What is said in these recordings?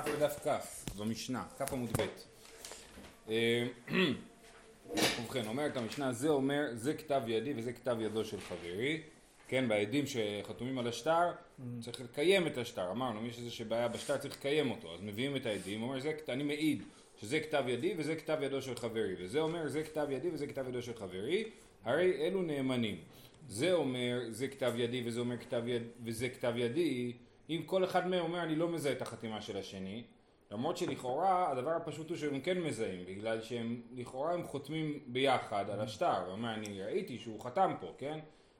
אנחנו בדף כ' במשנה, כ' עמוד ב'. אה, ובכן, אומרת המשנה, זה אומר, זה כתב ידי וזה כתב ידו של חברי. כן, בעדים שחתומים על השטר, צריך לקיים את השטר. אמרנו, מי יש איזושהי בעיה בשטר צריך לקיים אותו. אז מביאים את העדים, אומר, זה, אני מעיד שזה כתב ידי וזה כתב ידו של חברי. וזה אומר, זה כתב ידי וזה כתב ידו של חברי, הרי אלו נאמנים. זה אומר, זה כתב ידי וזה אומר כתב יד, וזה כתב ידי, אם כל אחד מהם אומר אני לא מזהה את החתימה של השני, למרות שלכאורה הדבר הפשוט הוא שהם כן מזהים, בגלל שהם לכאורה הם חותמים ביחד על השטר, הוא אומר אני ראיתי שהוא חתם פה, כן?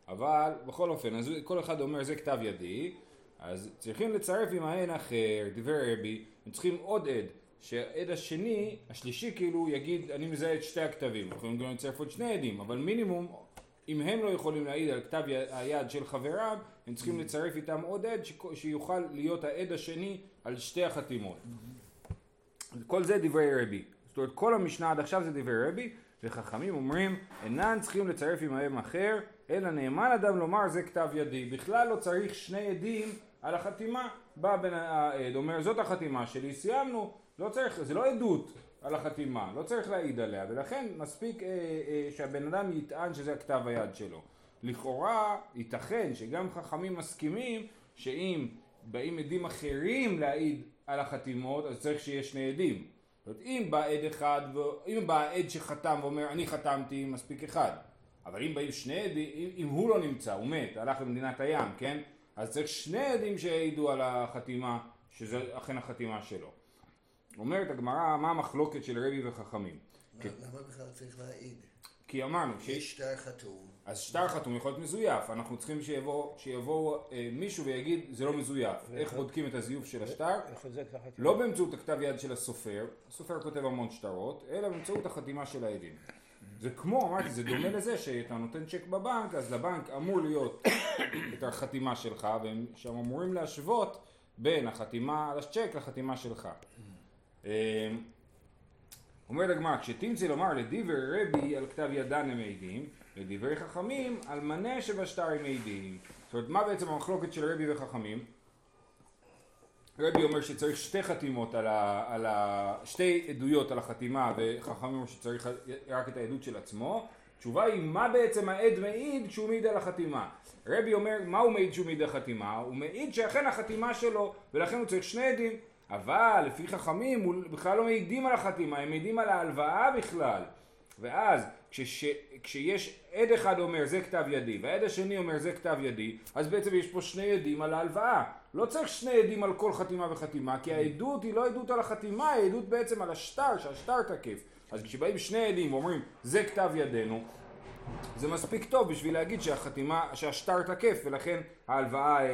אבל בכל אופן, אז כל אחד אומר זה כתב ידי, אז צריכים לצרף עם העין אחר, דברי רבי, הם צריכים עוד עד, שהעד השני, השלישי כאילו יגיד אני מזהה את שתי הכתבים, יכולים גם לצרף עוד שני עדים, אבל מינימום אם הם לא יכולים להעיד על כתב היד של חבריו, הם צריכים לצרף איתם עוד עד שיוכל להיות העד השני על שתי החתימות. כל זה דברי רבי. זאת אומרת, כל המשנה עד עכשיו זה דברי רבי, וחכמים אומרים, אינן צריכים לצרף עמהם אחר, אלא נאמן אדם לומר זה כתב ידי. בכלל לא צריך שני עדים על החתימה. בא בן העד, אומר זאת החתימה שלי, סיימנו, לא צריך, זה לא עדות. על החתימה, לא צריך להעיד עליה, ולכן מספיק אה, אה, שהבן אדם יטען שזה הכתב היד שלו. לכאורה ייתכן שגם חכמים מסכימים שאם באים עדים אחרים להעיד על החתימות, אז צריך שיהיה שני עדים. זאת אומרת, אם בא עד אחד, אם בא עד שחתם ואומר אני חתמתי, מספיק אחד. אבל אם באים שני עדים, אם, אם הוא לא נמצא, הוא מת, הלך למדינת הים, כן? אז צריך שני עדים שיעידו על החתימה, שזה אכן החתימה שלו. אומרת הגמרא, מה המחלוקת של רבי וחכמים? למה בכלל צריך להעיד? כי אמרנו, יש שטר חתום. אז שטר חתום יכול להיות מזויף, אנחנו צריכים שיבוא, שיבוא אה, מישהו ויגיד זה לא מזויף. איך בודקים את הזיוף של השטר? לא באמצעות הכתב יד של הסופר, הסופר כותב המון שטרות, אלא באמצעות החתימה של העדים. זה כמו, אמרתי, זה דומה לזה שאתה נותן צ'ק בבנק, אז לבנק אמור להיות את החתימה שלך, והם שם אמורים להשוות בין החתימה על הצ'ק לחתימה שלך. אמ, אומרת הגמרא, כשתמצא לומר לדיבר רבי על כתב ידן הם מעידים, לדברי חכמים על מנה שבשטר הם מעידים. זאת אומרת, מה בעצם המחלוקת של רבי וחכמים? רבי אומר שצריך שתי חתימות על ה... על ה שתי עדויות על החתימה וחכמים אומר שצריך רק את העדות של עצמו. התשובה היא מה בעצם העד מעיד כשהוא מעיד על החתימה. רבי אומר מה הוא מעיד כשהוא מעיד על החתימה? הוא מעיד שאכן החתימה שלו ולכן הוא צריך שני עדים. אבל לפי חכמים הוא בכלל לא מעידים על החתימה, הם מעידים על ההלוואה בכלל. ואז כשש, כשיש עד אחד אומר זה כתב ידי והעד השני אומר זה כתב ידי אז בעצם יש פה שני עדים על ההלוואה. לא צריך שני עדים על כל חתימה וחתימה כי העדות היא לא עדות על החתימה היא עדות בעצם על השטר שהשטר תקף. אז כשבאים שני עדים ואומרים זה כתב ידינו זה מספיק טוב בשביל להגיד שהחתימה, שהשטר תקף ולכן ההלוואה, אה,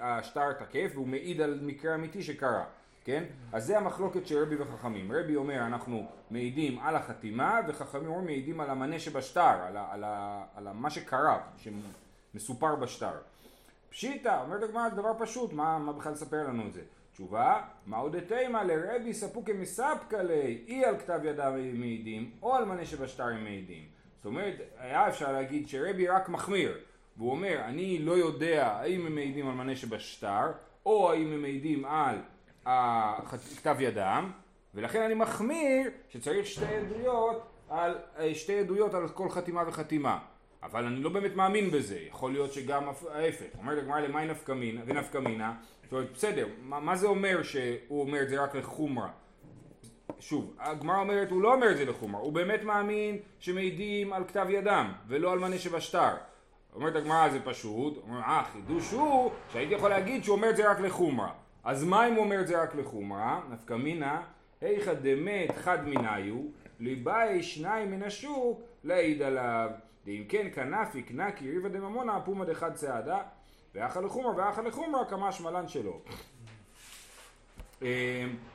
אה, השטר תקף והוא מעיד על מקרה אמיתי שקרה כן? אז זה המחלוקת של רבי וחכמים. רבי אומר אנחנו מעידים על החתימה וחכמים אומרים מעידים על המנה שבשטר, על, ה, על, ה, על ה, מה שקרה, שמסופר בשטר. פשיטא, אומרת הגמרא זה דבר פשוט, מה, מה בכלל לספר לנו את זה? תשובה, מה עוד תימא לרבי ספוקי מספקא לי, אי על כתב ידיו מעידים, או על מנה שבשטר הם מעידים. זאת אומרת, היה אפשר להגיד שרבי רק מחמיר, והוא אומר, אני לא יודע האם הם מעידים על מנה שבשטר, או האם הם מעידים על כתב ידם, ולכן אני מחמיר שצריך שתי עדויות על, אה, שתי עדויות על כל חתימה וחתימה. אבל אני לא באמת מאמין בזה, יכול להיות שגם ההפך. אומרת הגמרא למאי נפקא מינה ונפקא מינה, זאת אומרת בסדר, מה, מה זה אומר שהוא אומר את זה רק לחומרה? שוב, הגמרא אומרת הוא לא אומר את זה לחומרה, הוא באמת מאמין שמעידים על כתב ידם ולא על מנה שבשטר. אומרת הגמרא זה פשוט, אומרת אה חידוש הוא שהייתי יכול להגיד שהוא אומר את זה רק לחומרה. אז מה אם הוא אומר את זה רק לחומרה? נפקא מינה, היכא דמת חד מניו, ליבאי שניים מן השוק להעיד עליו. ואם כן כנפי קנקי ריבא דממונה פומא דחד צעדה, ואחא לחומרה ואחא לחומרה כמה שמלן שלו. אמ,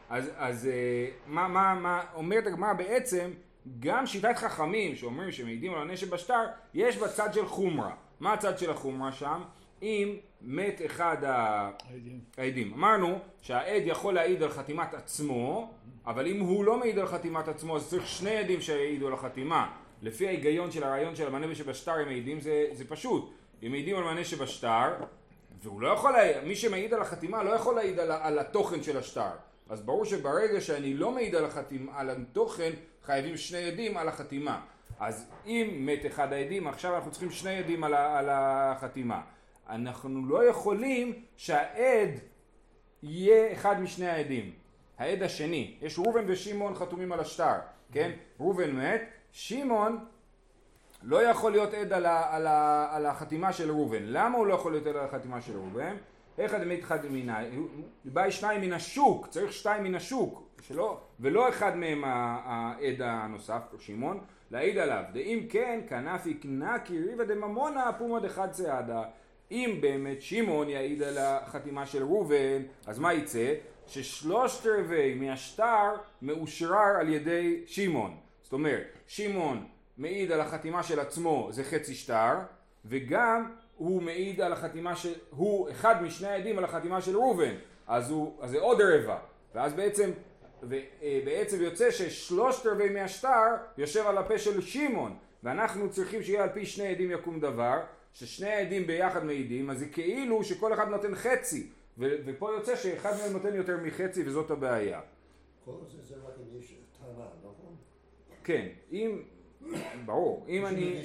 אז, אז אה, מה, מה, מה אומרת הגמרא בעצם גם שיטת חכמים שאומרים שמעידים על הנשק בשטר יש בצד של חומרה. מה הצד של החומרה שם? אם מת אחד העדים. אמרנו שהעד יכול להעיד על חתימת עצמו, אבל אם הוא לא מעיד על חתימת עצמו אז צריך שני עדים שיעידו על החתימה. לפי ההיגיון של הרעיון של המנה שבשטר הם מעידים זה, זה פשוט. הם מעידים על מנה שבשטר, והוא לא יכול להעיד, מי שמעיד על החתימה לא יכול להעיד על, על התוכן של השטר. אז ברור שברגע שאני לא מעיד על, החתימה, על התוכן, חייבים שני עדים על החתימה. אז אם מת אחד העדים, עכשיו אנחנו צריכים שני עדים על, על החתימה. אנחנו לא יכולים שהעד יהיה אחד משני העדים. העד השני, יש ראובן ושמעון חתומים על השטר, כן? ראובן מת, שמעון לא יכול להיות עד על, ה, על, ה, על החתימה של ראובן. למה הוא לא יכול להיות עד על החתימה של ראובן? איך הדמית חד מינה? באי שניים מן השוק, צריך שתיים מן השוק, שלא, ולא אחד מהם העד הנוסף, שמעון, להעיד עליו. דאם כן, כנפי קנקי ריבא דממונה פומא דחד צעדה. אם באמת שמעון יעיד על החתימה של ראובן, אז מה יצא? ששלושת רבעי מהשטר מאושרר על ידי שמעון. זאת אומרת, שמעון מעיד על החתימה של עצמו, זה חצי שטר, וגם הוא מעיד על החתימה של, הוא אחד משני העדים על החתימה של ראובן, אז, אז זה עוד רבע, ואז בעצם, ובעצם יוצא ששלושת רבעי מהשטר יושב על הפה של שמעון, ואנחנו צריכים שיהיה על פי שני עדים יקום דבר, ששני העדים ביחד מעידים, אז זה כאילו שכל אחד נותן חצי, ו- ופה יוצא שאחד מהם נותן יותר מחצי וזאת הבעיה. כל זה זה רק אם יש טענה, נכון? כן, אם, ברור, אם אני...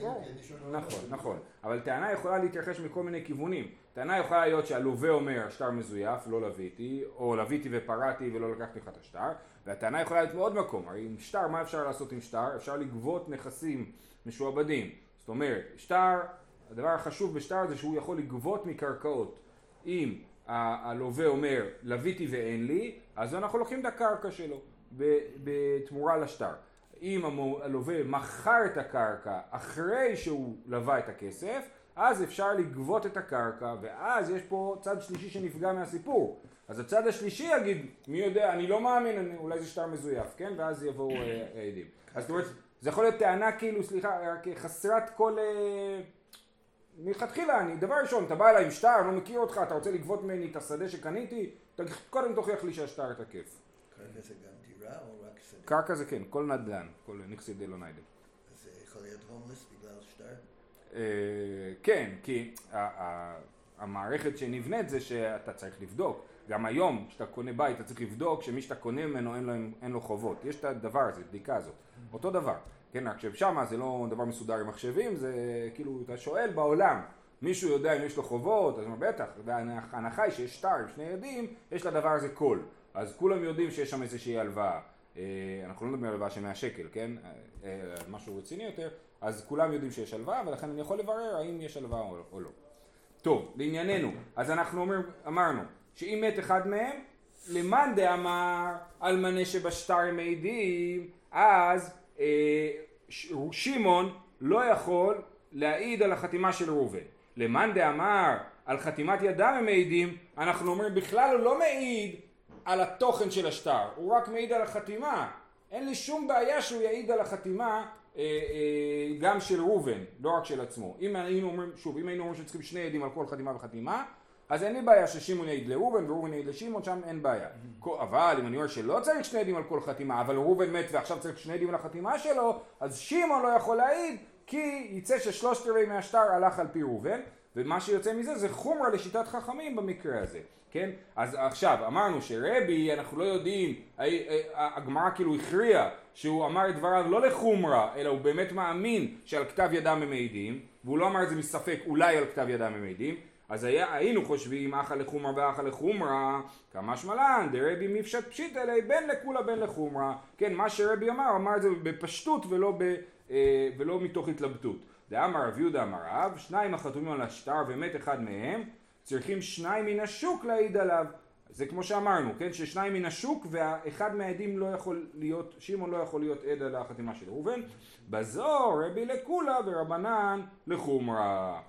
ברור, נכון, נכון. אבל טענה יכולה להתרחש מכל מיני כיוונים. טענה יכולה להיות שהלווה אומר שטר מזויף, לא לוויתי, או לוויתי ופרעתי ולא לקחתי לך את השטר, והטענה יכולה להיות מעוד מקום. הרי עם שטר, מה אפשר לעשות עם שטר? אפשר לגבות נכסים משועבדים. זאת אומרת, שטר, הדבר החשוב בשטר זה שהוא יכול לגבות מקרקעות. אם הלווה אומר לוויתי ואין לי, אז אנחנו לוקחים את הקרקע שלו בתמורה לשטר. אם הלווה מכר את הקרקע אחרי שהוא לווה את הכסף, אז אפשר לגבות את הקרקע, ואז יש פה צד שלישי שנפגע מהסיפור. אז הצד השלישי יגיד, מי יודע, אני לא מאמין, אני, אולי זה שטר מזויף, כן? ואז יבואו אה, עדים. אז זאת אומרת, זה יכול להיות טענה כאילו, סליחה, חסרת כל... אה, מלכתחילה, אני, דבר ראשון, אתה בא אליי עם שטר, אני לא מכיר אותך, אתה רוצה לגבות ממני את השדה שקניתי, קודם תוכיח לי שהשטר תקף. קרקע זה גם דירה או רק שדה? קרקע זה כן, כל נדל"ן, כל נכסי דלא ניידה. אז זה יכול להיות הומלס בגלל שטר? אה, כן, כי המערכת שנבנית זה שאתה צריך לבדוק. גם היום, כשאתה קונה בית, אתה צריך לבדוק שמי שאתה קונה ממנו אין לו, אין לו חובות. יש את הדבר הזה, בדיקה הזאת. אותו דבר. כן, רק ששם זה לא דבר מסודר עם מחשבים, זה כאילו, אתה שואל בעולם, מישהו יודע אם יש לו חובות, אז בטח, וההנחה היא שיש שטר עם שני ילדים, יש לדבר הזה קול. אז כולם יודעים שיש שם איזושהי הלוואה. אה, אנחנו לא מדברים על הלוואה של 100 שקל, כן? אה, אה, משהו רציני יותר, אז כולם יודעים שיש הלוואה, ולכן אני יכול לברר האם יש הלוואה או לא. טוב, לענייננו, אז אנחנו אומר, אמרנו, שאם מת אחד מהם, למאן דאמר אלמנה שבשטר מעידים, אז אה, שמעון לא יכול להעיד על החתימה של ראובן. למאן דאמר על חתימת ידם הם מעידים, אנחנו אומרים בכלל הוא לא מעיד על התוכן של השטר, הוא רק מעיד על החתימה. אין לי שום בעיה שהוא יעיד על החתימה אה, אה, גם של ראובן, לא רק של עצמו. אם היינו אומרים, שוב, אם היינו אומרים שצריכים שני עדים על כל חתימה וחתימה, אז אין לי בעיה ששמעון יעיד לראובן וראובן יעיד לשמעון, שם אין בעיה. אבל אם אני אומר שלא צריך שני עדים על כל חתימה, אבל ראובן מת ועכשיו צריך שני עדים על החתימה שלו, אז שמעון לא יכול להעיד, כי יצא ששלושת רבעי מהשטר הלך על פי ראובן, ומה שיוצא מזה זה חומרה לשיטת חכמים במקרה הזה, כן? אז עכשיו, אמרנו שרבי, אנחנו לא יודעים, הגמרא כאילו הכריעה שהוא אמר את דבריו לא לחומרה, אלא הוא באמת מאמין שעל כתב ידם הם מעידים, והוא לא אמר את זה מספק אולי על כתב ידם הם מעידים, אז היה, היינו חושבים אחא לחומרה ואחא לחומרה, כמה שמלן, דרבי מפשט פשיט אלי בין לכולה בין לחומרה. כן, מה שרבי אמר, אמר את זה בפשטות ולא, ב, אה, ולא מתוך התלבטות. דאמר רב יהודה אמר רב, שניים החתומים על השטר ומת אחד מהם, צריכים שניים מן השוק להעיד עליו. זה כמו שאמרנו, כן, ששניים מן השוק ואחד מהעדים לא יכול להיות, שמעון לא יכול להיות עד על החתימה של ראובן. בזו רבי לקולה ורבנן לחומרה.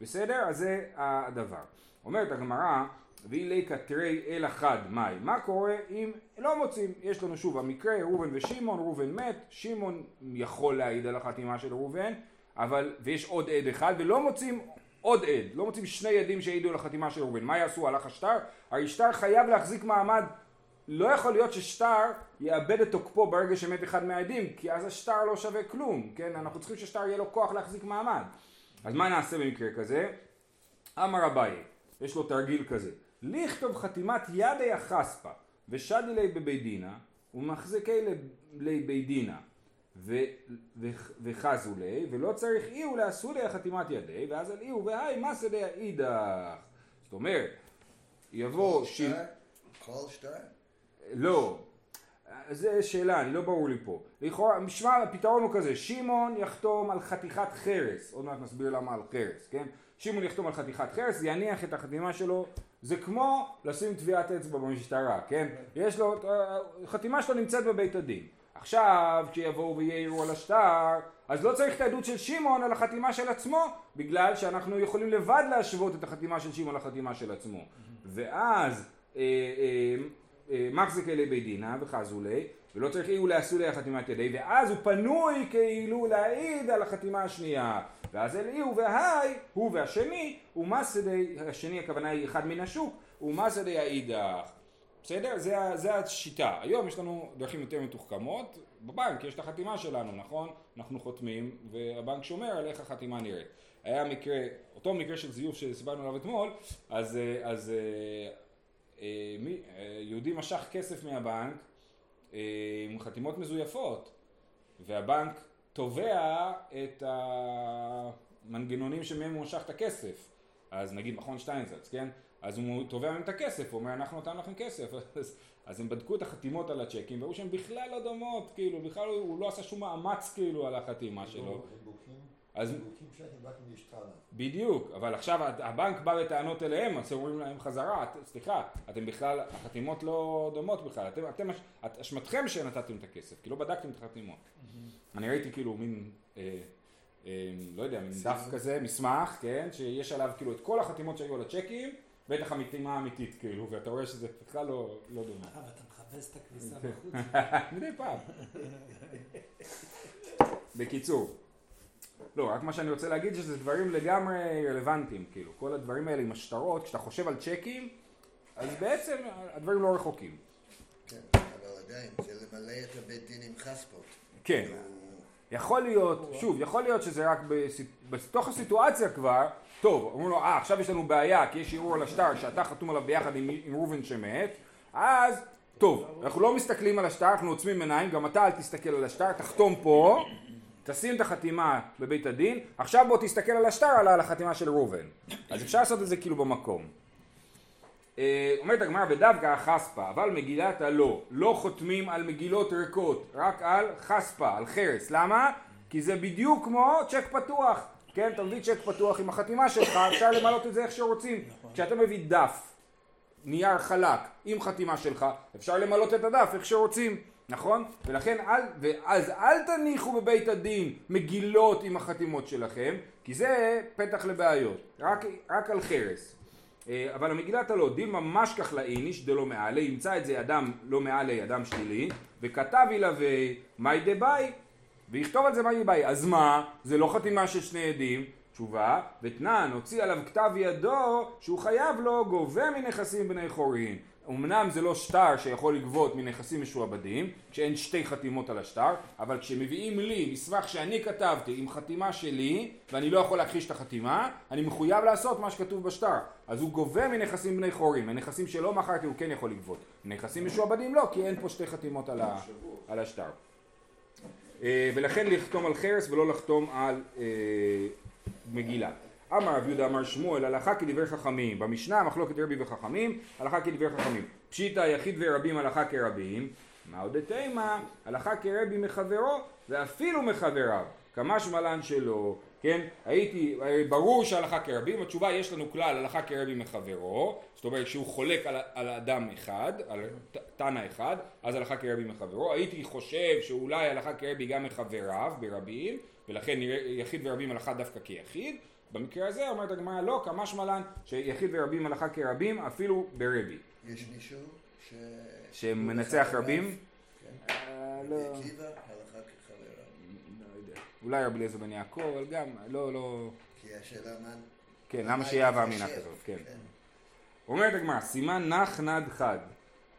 בסדר? אז זה הדבר. אומרת הגמרא, ואי ליקה תרי אל אחד מאי. מה קורה אם לא מוצאים? יש לנו שוב המקרה, ראובן ושמעון, ראובן מת, שמעון יכול להעיד על החתימה של ראובן, אבל, ויש עוד עד אחד, ולא מוצאים עוד עד, לא מוצאים שני עדים שהעידו על החתימה של ראובן. מה יעשו? הלך השטר? הרי שטר חייב להחזיק מעמד לא יכול להיות ששטר יאבד את תוקפו ברגע שמת אחד מהעדים, כי אז השטר לא שווה כלום, כן? אנחנו צריכים ששטר יהיה לו כוח להחזיק מעמד. אז מה נעשה במקרה כזה? אמר אביי, יש לו תרגיל כזה, לכתוב חתימת ידי החספה, ושדי לי בבית דינה, ומחזקי לי בית דינה, וחזו לי, ולא צריך אי ולעשו לי חתימת ידי, ואז על אי ובהי מסה די אידך. זאת אומרת, יבוא... כל שטר? לא. זו שאלה, אני לא ברור לי פה. לכאורה, משמע, הפתרון הוא כזה, שמעון יחתום על חתיכת חרס, עוד מעט נסביר למה על חרס, כן? שמעון יחתום על חתיכת חרס, יניח את החתימה שלו, זה כמו לשים טביעת אצבע במשטרה, כן? יש לו, החתימה שלו נמצאת בבית הדין. עכשיו, כשיבואו ויעירו על השטר, אז לא צריך את העדות של שמעון על החתימה של עצמו, בגלל שאנחנו יכולים לבד להשוות את החתימה של שמעון לחתימה של עצמו. ואז אה, אה, מחזיק אלי בית דינא וחזולי, ולא צריך אילו לעשו לי חתימת ידי, ואז הוא פנוי כאילו להעיד על החתימה השנייה. ואז אל אי והי, הוא והשני, ומסדי, השני הכוונה היא אחד מן השוק, ומסדי האידך. בסדר? זה, זה השיטה. היום יש לנו דרכים יותר מתוחכמות. בבנק יש את החתימה שלנו, נכון? אנחנו חותמים, והבנק שומר על איך החתימה נראית. היה מקרה, אותו מקרה של זיוף שהסברנו עליו אתמול, אז, אה, אז אה, יהודי משך כסף מהבנק עם חתימות מזויפות, והבנק תובע את המנגנונים שמהם הוא משך את הכסף. אז נגיד מכון שטיינזלץ, כן? אז הוא תובע מהם את הכסף, הוא אומר אנחנו נתנו לכם כסף, אז, אז הם בדקו את החתימות על הצ'קים והראו שהן בכלל לא דומות, כאילו, בכלל הוא לא עשה שום מאמץ כאילו על החתימה שלו. אז... בדיוק, אבל עכשיו הבנק בא בטענות אליהם, אז אומרים להם חזרה, סליחה, אתם בכלל, החתימות לא דומות בכלל, אתם, אתם, אשמתכם שנתתם את הכסף, כי לא בדקתם את החתימות. אני ראיתי כאילו מין, אה, אה, לא יודע, מין דף כזה, מסמך, כן, שיש עליו כאילו את כל החתימות שהיו על הצ'קים, בטח החתימה האמיתית, כאילו, ואתה רואה שזה בכלל לא, לא דומה. אה, ואתה מחפש את הכניסה בחוץ. מדי פעם. בקיצור. לא, רק מה שאני רוצה להגיד שזה דברים לגמרי רלוונטיים, כאילו, כל הדברים האלה עם השטרות, כשאתה חושב על צ'קים, אז בעצם הדברים לא רחוקים. כן, אבל עדיין, זה למלא את הבית דין עם חספות. כן. יכול להיות, שוב, יכול להיות שזה רק בתוך הסיטואציה כבר, טוב, אומרים לו, אה, עכשיו יש לנו בעיה, כי יש ערעור על השטר שאתה חתום עליו ביחד עם, עם ראובן שמת, אז, טוב, אנחנו לא מסתכלים על השטר, אנחנו עוצמים עיניים, גם אתה אל תסתכל על השטר, תחתום פה, תשים את החתימה בבית הדין, עכשיו בוא תסתכל על השטר, על החתימה של ראובן. אז אפשר לעשות את זה כאילו במקום. אה, אומרת הגמרא ודווקא החספה, אבל מגילת הלא, לא חותמים על מגילות ריקות, רק על חספה, על חרס. למה? כי זה בדיוק כמו צ'ק פתוח. כן, אתה מביא צ'ק פתוח עם החתימה שלך, אפשר למלות את זה איך שרוצים. נכון. כשאתה מביא דף, נייר חלק, עם חתימה שלך, אפשר למלות את הדף איך שרוצים. נכון? ולכן אל, ואז אל תניחו בבית הדין מגילות עם החתימות שלכם, כי זה פתח לבעיות, רק, רק על חרס. אה, אבל המגילת הלא, דין ממש כך לאיניש דלא מעלה, ימצא את זה אדם לא מעלה, אדם שלילי, וכתב ילווה מאי דבאי, ויכתוב על זה מאי דבאי. אז מה? זה לא חתימה של שני עדים, תשובה, ותנן הוציא עליו כתב ידו שהוא חייב לו גובה מנכסים בני חורין. אמנם זה לא שטר שיכול לגבות מנכסים משועבדים, כשאין שתי חתימות על השטר, אבל כשמביאים לי מסמך שאני כתבתי עם חתימה שלי, ואני לא יכול להכחיש את החתימה, אני מחויב לעשות מה שכתוב בשטר. אז הוא גובה מנכסים בני חורים, מנכסים שלא מכרתי הוא כן יכול לגבות. מנכסים משועבדים לא, כי אין פה שתי חתימות על, ה, על השטר. אה, ולכן לחתום על חרס ולא לחתום על אה, מגילה. אמר רב יהודה אמר שמואל הלכה כדברי חכמים. במשנה מחלוקת רבי וחכמים הלכה כדברי חכמים. פשיטא יחיד ורבים הלכה כרבים. מה עוד תימא הלכה כרבי מחברו ואפילו מחבריו. כמה שמלן שלו כן? הייתי ברור שהלכה כרבים התשובה יש לנו כלל הלכה כרבי מחברו. זאת אומרת שהוא חולק על, על אדם אחד על תנא אחד אז הלכה כרבי מחברו. הייתי חושב שאולי הלכה כרבי גם מחבריו ברבים ולכן יחיד ורבים הלכה דווקא כיחיד במקרה הזה אומרת הגמרא לא, כמה שמלן שיחיד ורבים הלכה כרבים אפילו ברבי. יש מישהו ש... שמנצח רבים? כן. אה, לא. לא אולי רבי אליעזר בן יעקב, אבל גם, לא, לא... כי השאלה מה... כן, למה שיהיה הווה אמינא כזאת, כן. כן. אומרת הגמרא, סימן נח נד חד.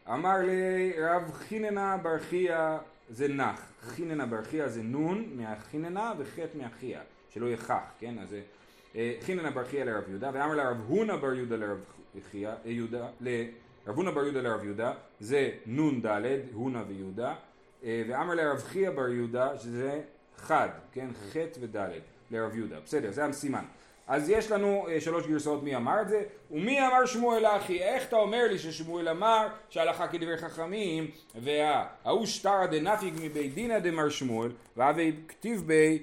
אמר לי רב חיננה ברכיה זה נח. חיננה ברכיה זה נון מהחיננה וחטא מהחייה. שלא יהיה כך, כן? אז זה חיננה בר חייא לרב יהודה, ואמר לרב הונא בר יהודה לרב חייא, יהודה, רב הונא בר יהודה לרב יהודה, זה נ"ד, הונא ויהודה, אה, ואמר לרב חייא בר יהודה, שזה חד, כן, ח' וד' לרב יהודה, בסדר, זה הסימן. אז יש לנו אה, שלוש גרסאות מי אמר את זה, ומי אמר שמואל אחי, איך אתה אומר לי ששמואל אמר שהלכה כדברי חכמים, וההוא שטרא דנפיג מבית דינא דמר שמואל, והווה כתיב בי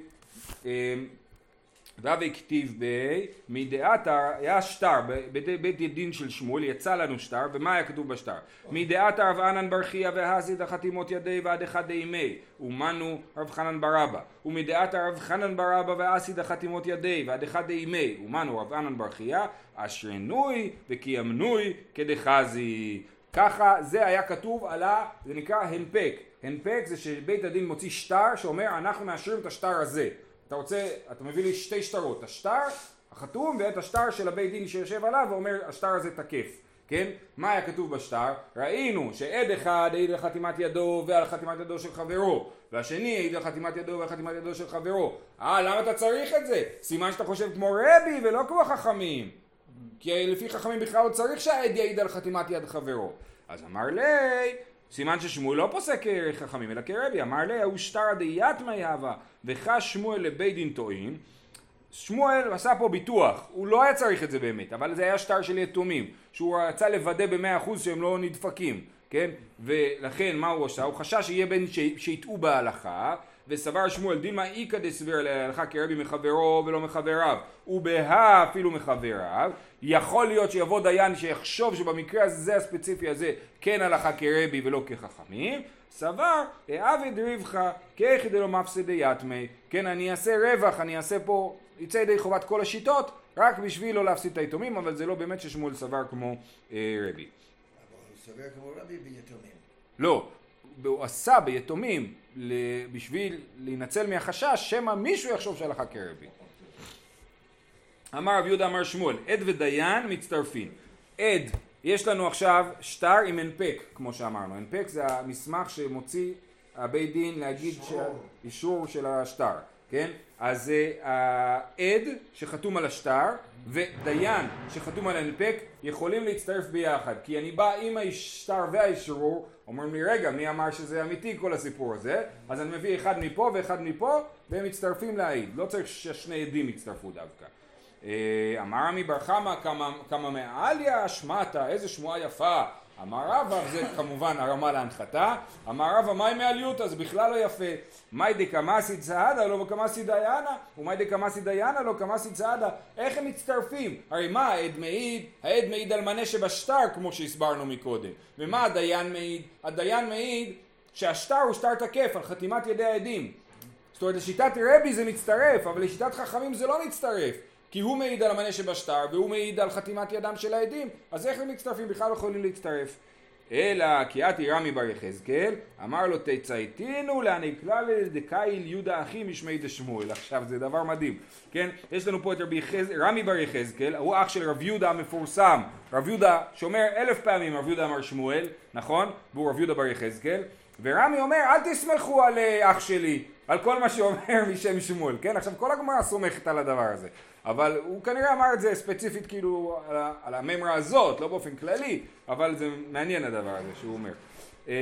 אה, והווה כתיב ב... מדעתר, היה שטר, בבית דין של שמואל יצא לנו שטר, ומה היה כתוב בשטר? מדעתר רב ענן בר חייא והזיד החתימות ידי ועד אחד דימי, ומנו רב חנן ברבא, ומדעתר רב חנן ברבא ואסיד החתימות ידי ועד אחד דימי, ומנו רב ענן בר חייא, אשרנוי וקיימנוי כדחזי. ככה זה היה כתוב על ה... זה נקרא הנפק. הנפק זה שבית הדין מוציא שטר שאומר אנחנו מאשרים את השטר הזה. אתה רוצה, אתה מביא לי שתי שטרות, השטר החתום ואת השטר של הבית דין שיושב עליו ואומר השטר הזה תקף, כן? מה היה כתוב בשטר? ראינו שעד אחד העיד על חתימת ידו ועל חתימת ידו של חברו והשני העיד על חתימת ידו ועל חתימת ידו של חברו אה למה אתה צריך את זה? סימן שאתה חושב כמו רבי ולא כמו חכמים כי לפי חכמים בכלל לא צריך שהעד יעיד על חתימת יד חברו אז אמר לי סימן ששמואל לא פוסק כחכמים אלא כרבי, אמר לי ההוא שטרא דייתמא יהווה וחש שמואל לבית דין טועים שמואל עשה פה ביטוח, הוא לא היה צריך את זה באמת, אבל זה היה שטר של יתומים, שהוא רצה לוודא במאה אחוז שהם לא נדפקים, כן? ולכן מה הוא עשה? הוא חשש שיהיה בין שיטעו בהלכה, וסבר שמואל דילמה איכא דסביר להלכה כרבי מחברו ולא מחבריו, ובהא אפילו מחבריו, יכול להיות שיבוא דיין שיחשוב שבמקרה הזה הספציפי הזה כן הלכה כרבי ולא כחכמים, סבר העבד ריבך כאיכי דלא מפסידי יתמי, כן אני אעשה רווח, אני אעשה פה, יצא ידי חובת כל השיטות, רק בשביל לא להפסיד את היתומים, אבל זה לא באמת ששמואל סבר כמו אה, רבי. אבל הוא סבר כמו רבי ביתומים. לא, הוא עשה ביתומים בשביל להינצל מהחשש שמא מישהו יחשוב שהלכה כרבי. אמר רב יהודה אמר שמואל, עד ודיין מצטרפים. עד, יש לנו עכשיו שטר עם הנפק, כמו שאמרנו. הנפק זה המסמך שמוציא הבית דין להגיד אישור של השטר, כן? אז זה העד שחתום על השטר ודיין שחתום על הנפק יכולים להצטרף ביחד כי אני בא עם השטר והאישרור אומרים לי רגע מי אמר שזה אמיתי כל הסיפור הזה? אז אני מביא אחד מפה ואחד מפה והם מצטרפים להעיד. לא צריך ששני עדים יצטרפו דווקא. אה, אמר עמי בר חמא כמה מעליה שמעת איזה שמועה יפה אמר רבא, זה כמובן הרמה להנחתה, אמר רבא, מהי מעליותא? זה בכלל לא יפה. מאי דקמאסי צעדה לא קמאסי דיינה, ומאי דקמאסי דיינה לא קמאסי צעדה. איך הם מצטרפים? הרי מה העד מעיד? העד מעיד על מנה שבשטר, כמו שהסברנו מקודם. ומה הדיין מעיד? הדיין מעיד שהשטר הוא שטר תקף על חתימת ידי העדים. זאת אומרת, לשיטת רבי זה מצטרף, אבל לשיטת חכמים זה לא מצטרף. כי הוא מעיד על המנה שבשטר והוא מעיד על חתימת ידם של העדים אז איך הם מצטרפים? בכלל לא יכולים להצטרף. אלא כי את רמי בר יחזקאל אמר לו תצייתינו להנקלה לדקאיל יהודה אחי משמי דשמואל. עכשיו זה דבר מדהים כן? יש לנו פה את רבי יחז... רמי בר יחזקאל הוא אח של רב יהודה המפורסם. רב יהודה שאומר אלף פעמים רב יהודה אמר שמואל נכון? והוא רב יהודה בר יחזקאל ורמי אומר אל תסמכו על אה, אח שלי על כל מה שאומר משם שמואל כן עכשיו כל הגמרא סומכת על הדבר הזה אבל הוא כנראה אמר את זה ספציפית כאילו על, על הממרה הזאת, לא באופן כללי, אבל זה מעניין הדבר הזה שהוא אומר. אמ,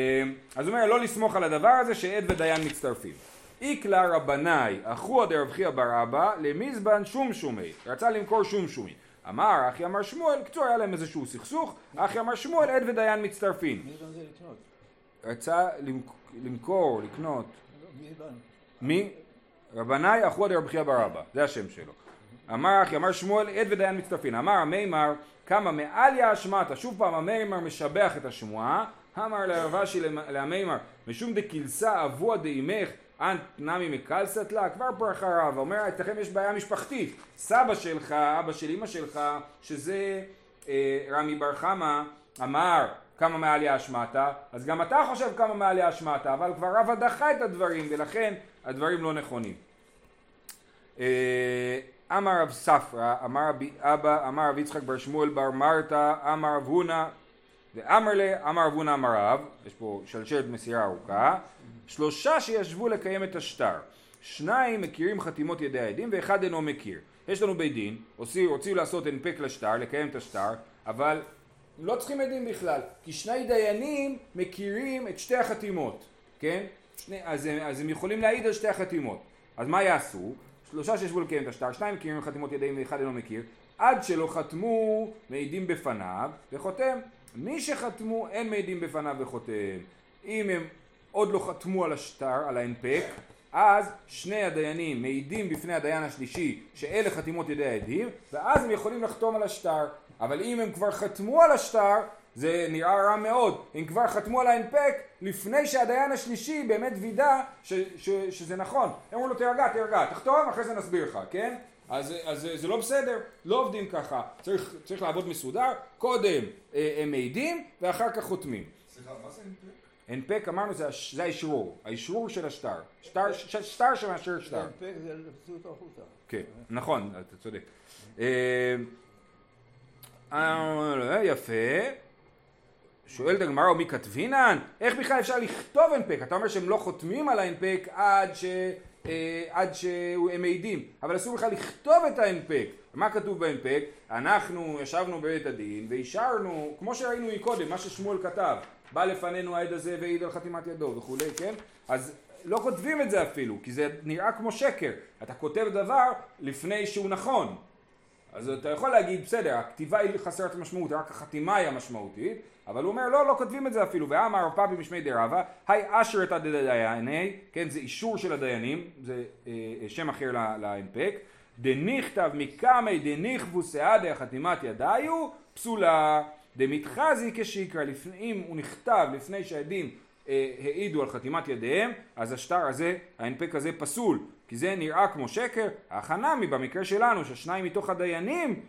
אז הוא אומר לא לסמוך על הדבר הזה שעד ודיין מצטרפים. איקלה רבנאי, אחוה דרב חייא בר אבא, למזבן שום שומי, רצה למכור שום שומי. אמר, אחי אמר שמואל, קצור היה להם איזשהו סכסוך, אחי אמר שמואל, עד ודיין מצטרפים. רצה למכור, לקנות. מי? רבנאי אחוה דרב חייא בר אבא, זה השם שלו. אמר אחי, אמר שמואל, עד ודיין מצטרפין. אמר המימר, כמה מעליה אשמתה. שוב פעם המימר משבח את השמועה. אמר לרבשי להמימר, משום דקילסה אבוה דאימך, אנט נמי מקלסת לה, כבר פה אחריו, אומר, אצלכם יש בעיה משפחתית. סבא שלך, אבא של אמא שלך, שזה אה, רמי בר חמא, אמר, כמה מעליה אשמתה, אז גם אתה חושב כמה מעליה אשמתה, אבל כבר רבא דחה את הדברים, ולכן הדברים לא נכונים. אה, אמר רב ספרא, אמר רבי אבא, אמר רב יצחק בר שמואל בר מרתא, אמר רב הונא, ואמר לה, אמר רב הונא אמר רב, יש פה שלשלת מסירה ארוכה, שלושה שישבו לקיים את השטר, שניים מכירים חתימות ידי העדים ואחד אינו מכיר. יש לנו בית דין, הוציאו לעשות הנפק לשטר, לקיים את השטר, אבל לא צריכים עדים בכלל, כי שני דיינים מכירים את שתי החתימות, כן? שני, אז, אז הם יכולים להעיד על שתי החתימות. אז מה יעשו? שלושה שישבו לקיים את השטר, שניים מכירים חתימות ידיים ואחד אינו מכיר, עד שלא חתמו מעידים בפניו וחותם. מי שחתמו אין מעידים בפניו וחותם. אם הם עוד לא חתמו על השטר, על ההנפק, אז שני הדיינים מעידים בפני הדיין השלישי שאלה חתימות ידי העדים, ואז הם יכולים לחתום על השטר. אבל אם הם כבר חתמו על השטר, זה נראה רע מאוד. הם כבר חתמו על ההנפק לפני שהדיין השלישי באמת וידא ש, ש, שזה נכון. הם אמרו לו תירגע, תירגע, תחתום, אחרי זה נסביר לך, כן? אז, אז זה לא בסדר, לא עובדים ככה. צריך, צריך לעבוד מסודר, קודם אה, הם מעידים ואחר כך חותמים. סליחה, מה זה הנפק? הנפק אמרנו זה, זה האשרור, האשרור של השטר. שטר, ש, שטר שמאשר שטר. הנפק זה להוציא אותו החוצה. כן, נכון, אתה צודק. אה, יפה. שואלת הגמרא, ומי כתבינן? איך בכלל אפשר לכתוב הנפק? אתה אומר שהם לא חותמים על ההנפק עד, ש... אה, עד שהם מעידים, אבל אסור בכלל לכתוב את ההנפק. מה כתוב בהנפק? אנחנו ישבנו בבית הדין ואישרנו, כמו שראינו מקודם, מה ששמואל כתב, בא לפנינו העד הזה והעיד על חתימת ידו וכולי, כן? אז לא כותבים את זה אפילו, כי זה נראה כמו שקר. אתה כותב דבר לפני שהוא נכון. אז אתה יכול להגיד, בסדר, הכתיבה היא חסרת משמעות, רק החתימה היא המשמעותית, אבל הוא אומר, לא, לא כותבים את זה אפילו. ואמר פאבי משמי דרבה, היי אשר את הדייני, כן, זה אישור של הדיינים, זה אה, אה שם אחר להנפק. דנכתב מקמי דנכבו סעדי החתימת ידיו, פסולה. דמתחזי כשיקרא, אם הוא נכתב לפני שהעדים העידו על חתימת ידיהם, אז השטר הזה, ההנפק הזה פסול, כי זה נראה כמו שקר. החנמי במקרה שלנו, ששניים מתוך הדיינים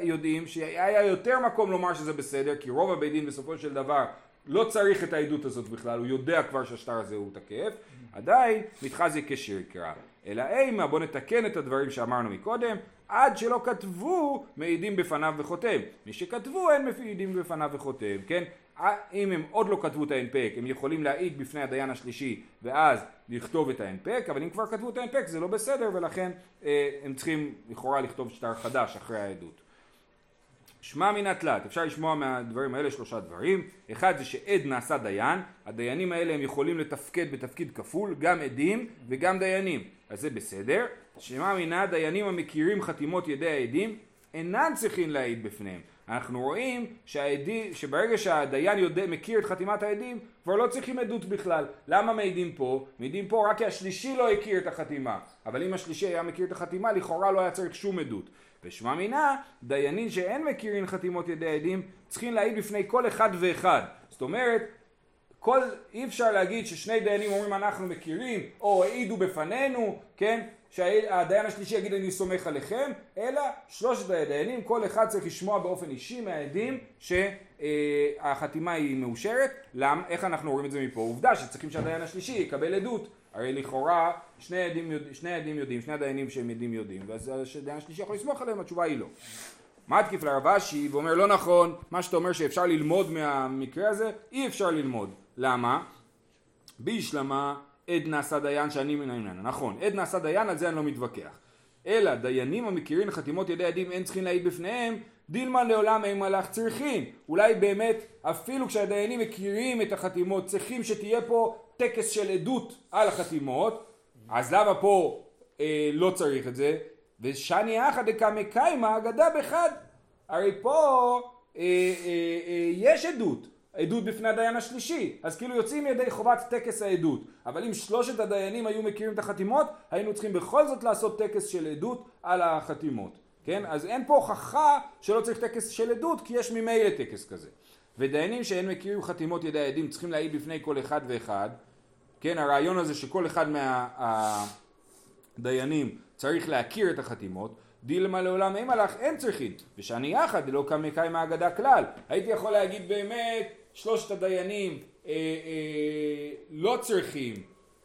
יודעים שהיה יותר מקום לומר שזה בסדר, כי רוב הבית דין בסופו של דבר לא צריך את העדות הזאת בכלל, הוא יודע כבר שהשטר הזה הוא תקף, עדיין מתחזי כשיקרא. אלא אימה, בוא נתקן את הדברים שאמרנו מקודם, עד שלא כתבו מעידים בפניו וחותם. מי שכתבו אין מעידים בפניו וחותם, כן? אם הם עוד לא כתבו את ההנפק, הם יכולים להעיד בפני הדיין השלישי ואז לכתוב את ההנפק, אבל אם כבר כתבו את ההנפק זה לא בסדר ולכן אה, הם צריכים לכאורה לכתוב שטר חדש אחרי העדות. שמע מן התלת, אפשר לשמוע מהדברים האלה שלושה דברים, אחד זה שעד נעשה דיין, הדיינים האלה הם יכולים לתפקד בתפקיד כפול, גם עדים וגם דיינים, אז זה בסדר, שמע מן הדיינים המכירים חתימות ידי העדים אינן צריכים להעיד בפניהם, אנחנו רואים שהעדים, שברגע שהדיין יודע, מכיר את חתימת העדים, כבר לא צריכים עדות בכלל. למה מעידים פה? מעידים פה רק כי השלישי לא הכיר את החתימה. אבל אם השלישי היה מכיר את החתימה, לכאורה לא היה צריך שום עדות. ושמע מינה, דיינים שאין מכירים חתימות ידי העדים, צריכים להעיד בפני כל אחד ואחד. זאת אומרת, כל, אי אפשר להגיד ששני דיינים אומרים אנחנו מכירים, או העידו בפנינו, כן? שהדיין השלישי יגיד אני סומך עליכם, אלא שלושת הדיינים, כל אחד צריך לשמוע באופן אישי מהעדים שהחתימה היא מאושרת. למה? איך אנחנו רואים את זה מפה? עובדה שצריכים שהדיין השלישי יקבל עדות. הרי לכאורה שני עדים, שני עדים יודעים, שני הדיינים שהם עדים יודעים, ואז הדיין השלישי יכול לסמוך עליהם, התשובה היא לא. מתקיף לרב אשי ואומר לא נכון, מה שאתה אומר שאפשר ללמוד מהמקרה הזה, אי אפשר ללמוד. למה? בישלמה עד נעשה דיין שאני מן העניין. נכון, עד נעשה דיין, על זה אני לא מתווכח. אלא דיינים המכירים חתימות ידי עדים אין צריכים להעיד בפניהם, דילמה לעולם אין מלאך צריכים. אולי באמת אפילו כשהדיינים מכירים את החתימות צריכים שתהיה פה טקס של עדות על החתימות, אז למה פה אה, לא צריך את זה? ושני אחא דקמא קיימא אגדה בחד. הרי פה אה, אה, אה, יש עדות. עדות בפני הדיין השלישי, אז כאילו יוצאים ידי חובת טקס העדות. אבל אם שלושת הדיינים היו מכירים את החתימות, היינו צריכים בכל זאת לעשות טקס של עדות על החתימות. כן? אז אין פה הוכחה שלא צריך טקס של עדות, כי יש ממילא טקס כזה. ודיינים שאין מכירים חתימות ידי העדים צריכים להעיד בפני כל אחד ואחד. כן, הרעיון הזה שכל אחד מהדיינים צריך להכיר את החתימות. דילמה לעולם אין מלאך, אין צריכים. ושאני יחד, לא קמי קיימא אגדה כלל. הייתי יכול להגיד באמת, שלושת הדיינים אה, אה, לא צריכים,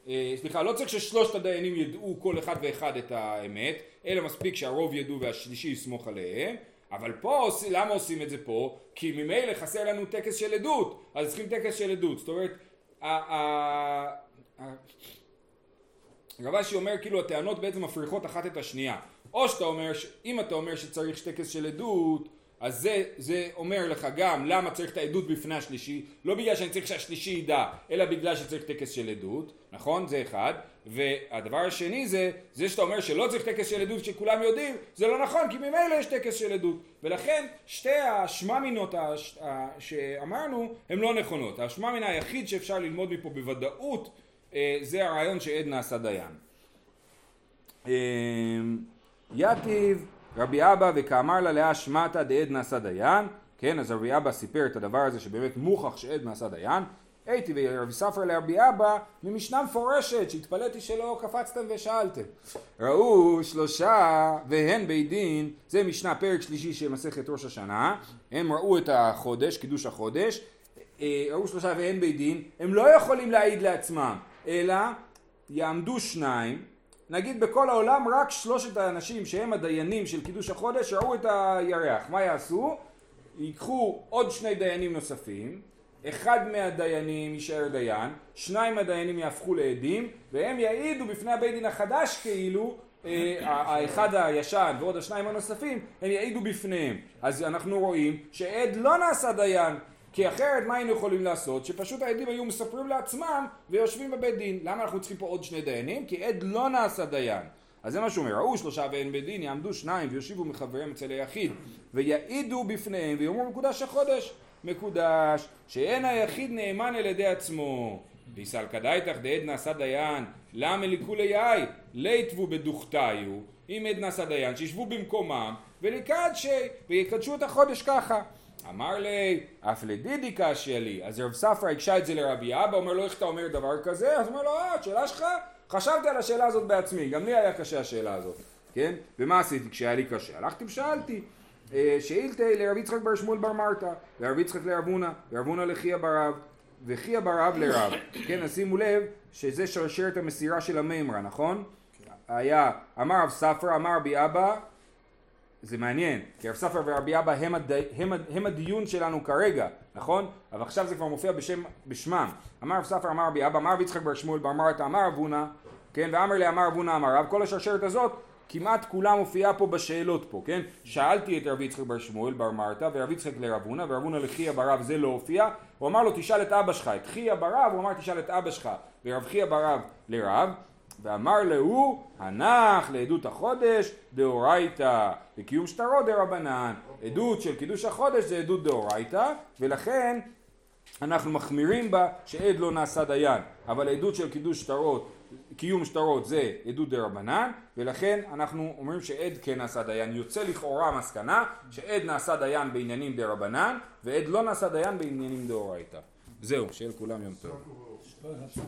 אה, סליחה, לא צריך ששלושת הדיינים ידעו כל אחד ואחד את האמת, אלא מספיק שהרוב ידעו והשלישי יסמוך עליהם. אבל פה, למה עושים את זה פה? כי ממילא חסר לנו טקס של עדות, אז צריכים טקס של עדות. זאת אומרת, רב אשי אומר כאילו הטענות בעצם מפריחות אחת את השנייה. או שאתה אומר, אם אתה אומר שצריך טקס של עדות, אז זה, זה אומר לך גם למה צריך את העדות בפני השלישי, לא בגלל שאני צריך שהשלישי ידע, אלא בגלל שצריך טקס של עדות, נכון? זה אחד. והדבר השני זה, זה שאתה אומר שלא צריך טקס של עדות שכולם יודעים, זה לא נכון, כי ממילא יש טקס של עדות. ולכן שתי השממינות שאמרנו הן לא נכונות. השממין היחיד שאפשר ללמוד מפה בוודאות אה, זה הרעיון שעד נעשה דיין. אה, יתיב רבי אבא וכאמר לה לאה שמטה דעד נעשה דיין, כן, אז רבי אבא סיפר את הדבר הזה שבאמת מוכח שעד נעשה דיין, הייתי ורבי ספר לרבי אבא ממשנה מפורשת שהתפלאתי שלא קפצתם ושאלתם. ראו שלושה והן בית דין, זה משנה פרק שלישי של מסכת ראש השנה, הם ראו את החודש, קידוש החודש, אה, ראו שלושה והן בית דין, הם לא יכולים להעיד לעצמם, אלא יעמדו שניים נגיד בכל העולם רק שלושת האנשים שהם הדיינים של קידוש החודש ראו את הירח, מה יעשו? ייקחו עוד שני דיינים נוספים, אחד מהדיינים יישאר דיין, שניים מהדיינים יהפכו לעדים והם יעידו בפני הבית דין החדש כאילו אה, האחד הישן ועוד השניים הנוספים הם יעידו בפניהם. אז אנחנו רואים שעד לא נעשה דיין כי אחרת מה היינו יכולים לעשות? שפשוט העדים היו מספרים לעצמם ויושבים בבית דין. למה אנחנו צריכים פה עוד שני דיינים? כי עד לא נעשה דיין. אז זה מה שהוא אומר, ראו שלושה ואין בית דין, יעמדו שניים ויושיבו מחבריהם אצל היחיד ויעידו בפניהם ויאמרו מקודש החודש מקודש שאין היחיד נאמן על ידי עצמו ויסל כדאיתך דעד נעשה דיין למה לכולי יאי ליתבו בדוכתיו אם עד נעשה דיין שישבו במקומם ולקדשי ויקדשו את החודש ככה אמר לי, אף לדידי קשיא לי. אז רב ספרא הקשה את זה לרבי אבא, אומר לו, איך אתה אומר דבר כזה? אז אומר לו, אה, השאלה שלך? חשבתי על השאלה הזאת בעצמי, גם לי היה קשה השאלה הזאת, כן? ומה עשיתי כשהיה לי קשה? הלכתי ושאלתי. אה, שאילתי לרבי יצחק בר שמואל בר מרתא, לרבי יצחק לרב הונא, לרב הונא לחייא ברב, וחייא ברב לרב. כן, אז שימו לב שזה שרשרת המסירה של המימרה, נכון? היה, אמר רב ספרא, אמר רבי אבא, זה מעניין, כי רב ספר ורבי אבא הם, הד... הם, הם הדיון שלנו כרגע, נכון? אבל עכשיו זה כבר מופיע בשם, בשמם. אמר רב ספר אמר רבי אבא, אמר רבי יצחק בר שמואל, בר מרתא, אמר רב הונא, כן? ואמר לי אמר רב הונא אמר רב, כל השרשרת הזאת כמעט כולה מופיעה פה בשאלות פה, כן? שאלתי את רבי יצחק בר שמואל בר מרתא ורבי יצחק לרב הונא ורב הונא לחייא ברב זה לא הופיע הוא אמר לו תשאל את אבא שלך את חייא ברב הוא אמר תשאל את אבא שלך ורב חייא ברב לרב ואמר להו הנח לעדות החודש דאורייתא לקיום שטרות דרבנן עדות של קידוש החודש זה עדות דאורייתא ולכן אנחנו מחמירים בה שעד לא נעשה דיין. אבל עדות של קידוש שטרות קיום שטרות זה עדות דרבנן ולכן אנחנו אומרים שעד כן נעשה דיין. יוצא לכאורה המסקנה שעד נעשה דיין בעניינים דרבנן ועד לא נעשה דיין בעניינים דאורייתא. זהו שיהיה לכולם יום טוב